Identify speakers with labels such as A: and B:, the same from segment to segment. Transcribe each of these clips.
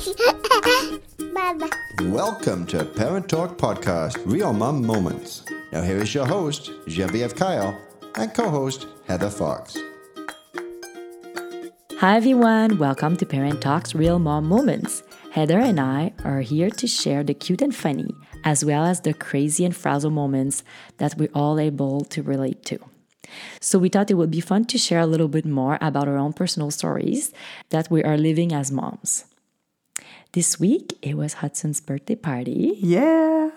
A: Baba.
B: Welcome to Parent Talk Podcast, Real Mom Moments. Now, here is your host, Genevieve Kyle, and co host, Heather Fox.
C: Hi, everyone. Welcome to Parent Talks Real Mom Moments. Heather and I are here to share the cute and funny, as well as the crazy and frazzle moments that we're all able to relate to. So, we thought it would be fun to share a little bit more about our own personal stories that we are living as moms. This week, it was Hudson's birthday party,
D: Yeah.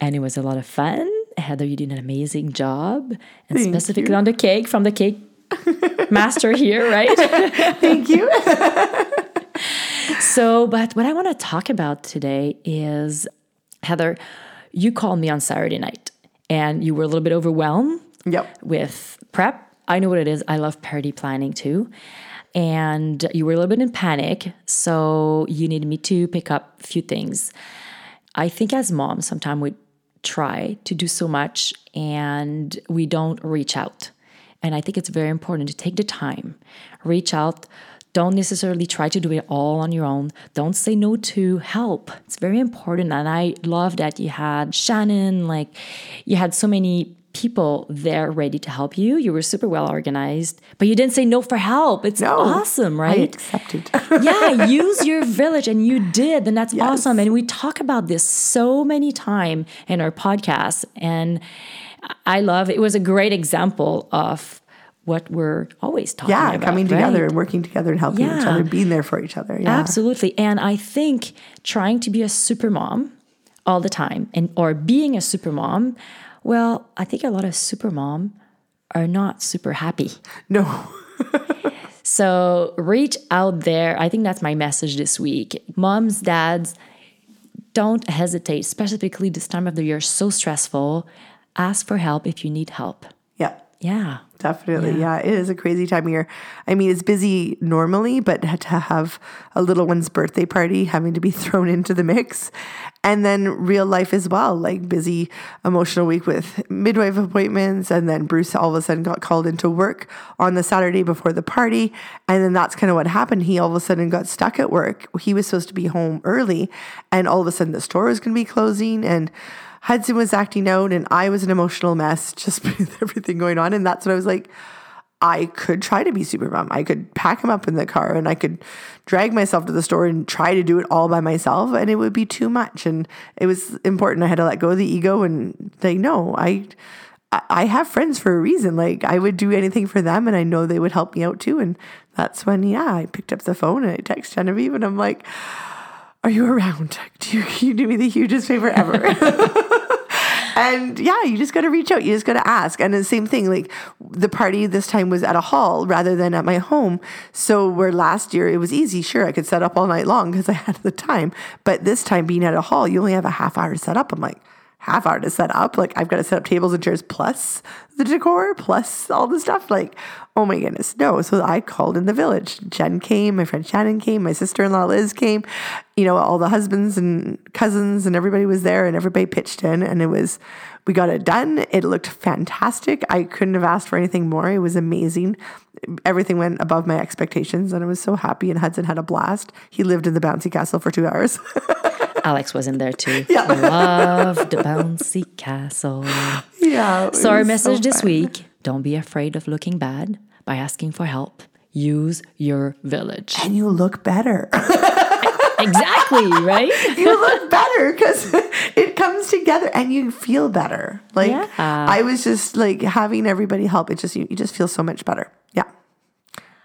C: and it was a lot of fun. Heather, you did an amazing job, and
D: Thank
C: specifically
D: you.
C: on the cake from the cake master here, right?
D: Thank you.
C: So, but what I want to talk about today is Heather, you called me on Saturday night and you were a little bit overwhelmed
D: yep.
C: with prep. I know what it is. I love party planning too. And you were a little bit in panic. So, you needed me to pick up a few things. I think as moms, sometimes we try to do so much and we don't reach out. And I think it's very important to take the time, reach out. Don't necessarily try to do it all on your own. Don't say no to help. It's very important. And I love that you had Shannon, like, you had so many people there ready to help you. You were super well organized, but you didn't say no for help. It's
D: No.
C: awesome,
D: I
C: right?
D: accepted.
C: yeah, use your village, and you did, and that's awesome. And we talk about this so many time in our podcast, and I love it. Was a great example of what we're always talking
D: yeah,
C: about.
D: coming
C: right?
D: together and working together and helping each other, being there for each other. Yeah.
C: Absolutely. And I think trying to be a super mom all the time and or being a super mom, well, I think a lot of super mom are not super happy.
D: No.
C: So reach out there. I think that's my message this week. Moms, dads, don't hesitate, specifically this time of the year, so stressful. Ask for help if you need help.
D: Yeah.
C: Yeah.
D: Definitely. Yeah. It is a crazy time of year. I mean, it's busy normally, but to have a little one's birthday party having to be thrown into the mix. And then real life as well, like busy emotional week with midwife appointments. And then Bruce all of a sudden got called into work on the Saturday before the party. And then that's kind of what happened. He all of a sudden got stuck at work. He was supposed to be home early. And all of a sudden the store was going to be closing. And Hudson was acting out and I was an emotional mess just with everything going on. And that's when I was like, I could try to be super mom. I could pack him up in the car and I could drag myself to the store and try to do it all by myself and it would be too much. And it was important. I had to let go of the ego and say, no, I I- I have friends for a reason. Like I would do anything for them and I know they would help me out too. And that's when, yeah, I picked up the phone and I text Genevieve and I'm like, are you around? Do you, you do me the hugest favor ever. And yeah, you just got to reach out. You just got to ask. And the same thing, like the party this time was at a hall rather than at my home. So where last year it was easy, sure, I could set up all night long because I had the time. But this time being at a hall, you only have a half hour to set up. I'm like, half hour to set up. Like I've got to set up tables and chairs plus the decor plus all the stuff. Like, oh my goodness, no. So I called in the village. Jen came, my friend Shannon came, my sister-in-law Liz came. You know, all the husbands and cousins and everybody was there and everybody pitched in and it was we got it done. It looked fantastic. I couldn't have asked for anything more. It was amazing. Everything went above my expectations and I was so happy and Hudson had a blast. He lived in the bouncy castle for 2 hours.
C: Alex was in there too. Yeah. Love the bouncy castle.
D: yeah.
C: So our message this week, don't be afraid of looking bad by asking for help. Use your village.
D: And you look better.
C: exactly, right?
D: you look better because it comes together and you feel better. Like
C: Yeah.
D: I was just like having everybody help. It just you, you just feel so much better. Yeah,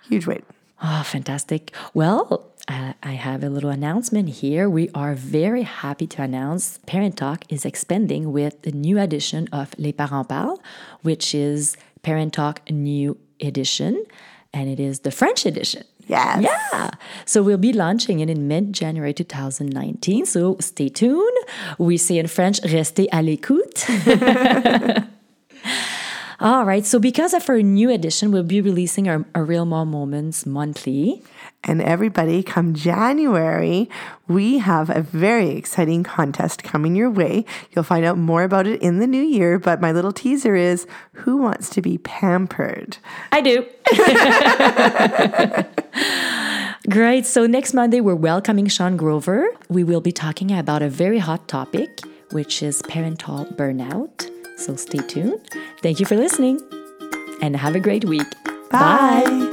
D: huge weight.
C: Oh, fantastic. Well, Uh, I have a little announcement here. We are very happy to announce Parent Talk is expanding with the new edition of Les Parents Parlent, which is Parent Talk New Edition, and it is the French edition.
D: Yes.
C: Yeah. So we'll be launching it in mid January 2019. So stay tuned. We say in French, restez à l'écoute. All right. So because of our new edition, we'll be releasing our, our Real Mom Moments monthly.
D: And everybody, come January, we have a very exciting contest coming your way. You'll find out more about it in the new year. But my little teaser is who wants to be pampered?
C: I do. Great. So next Monday, we're welcoming Sean Grover. We will be talking about a very hot topic, which is parental burnout. So stay tuned. Thank you for listening and have a great week.
D: Bye.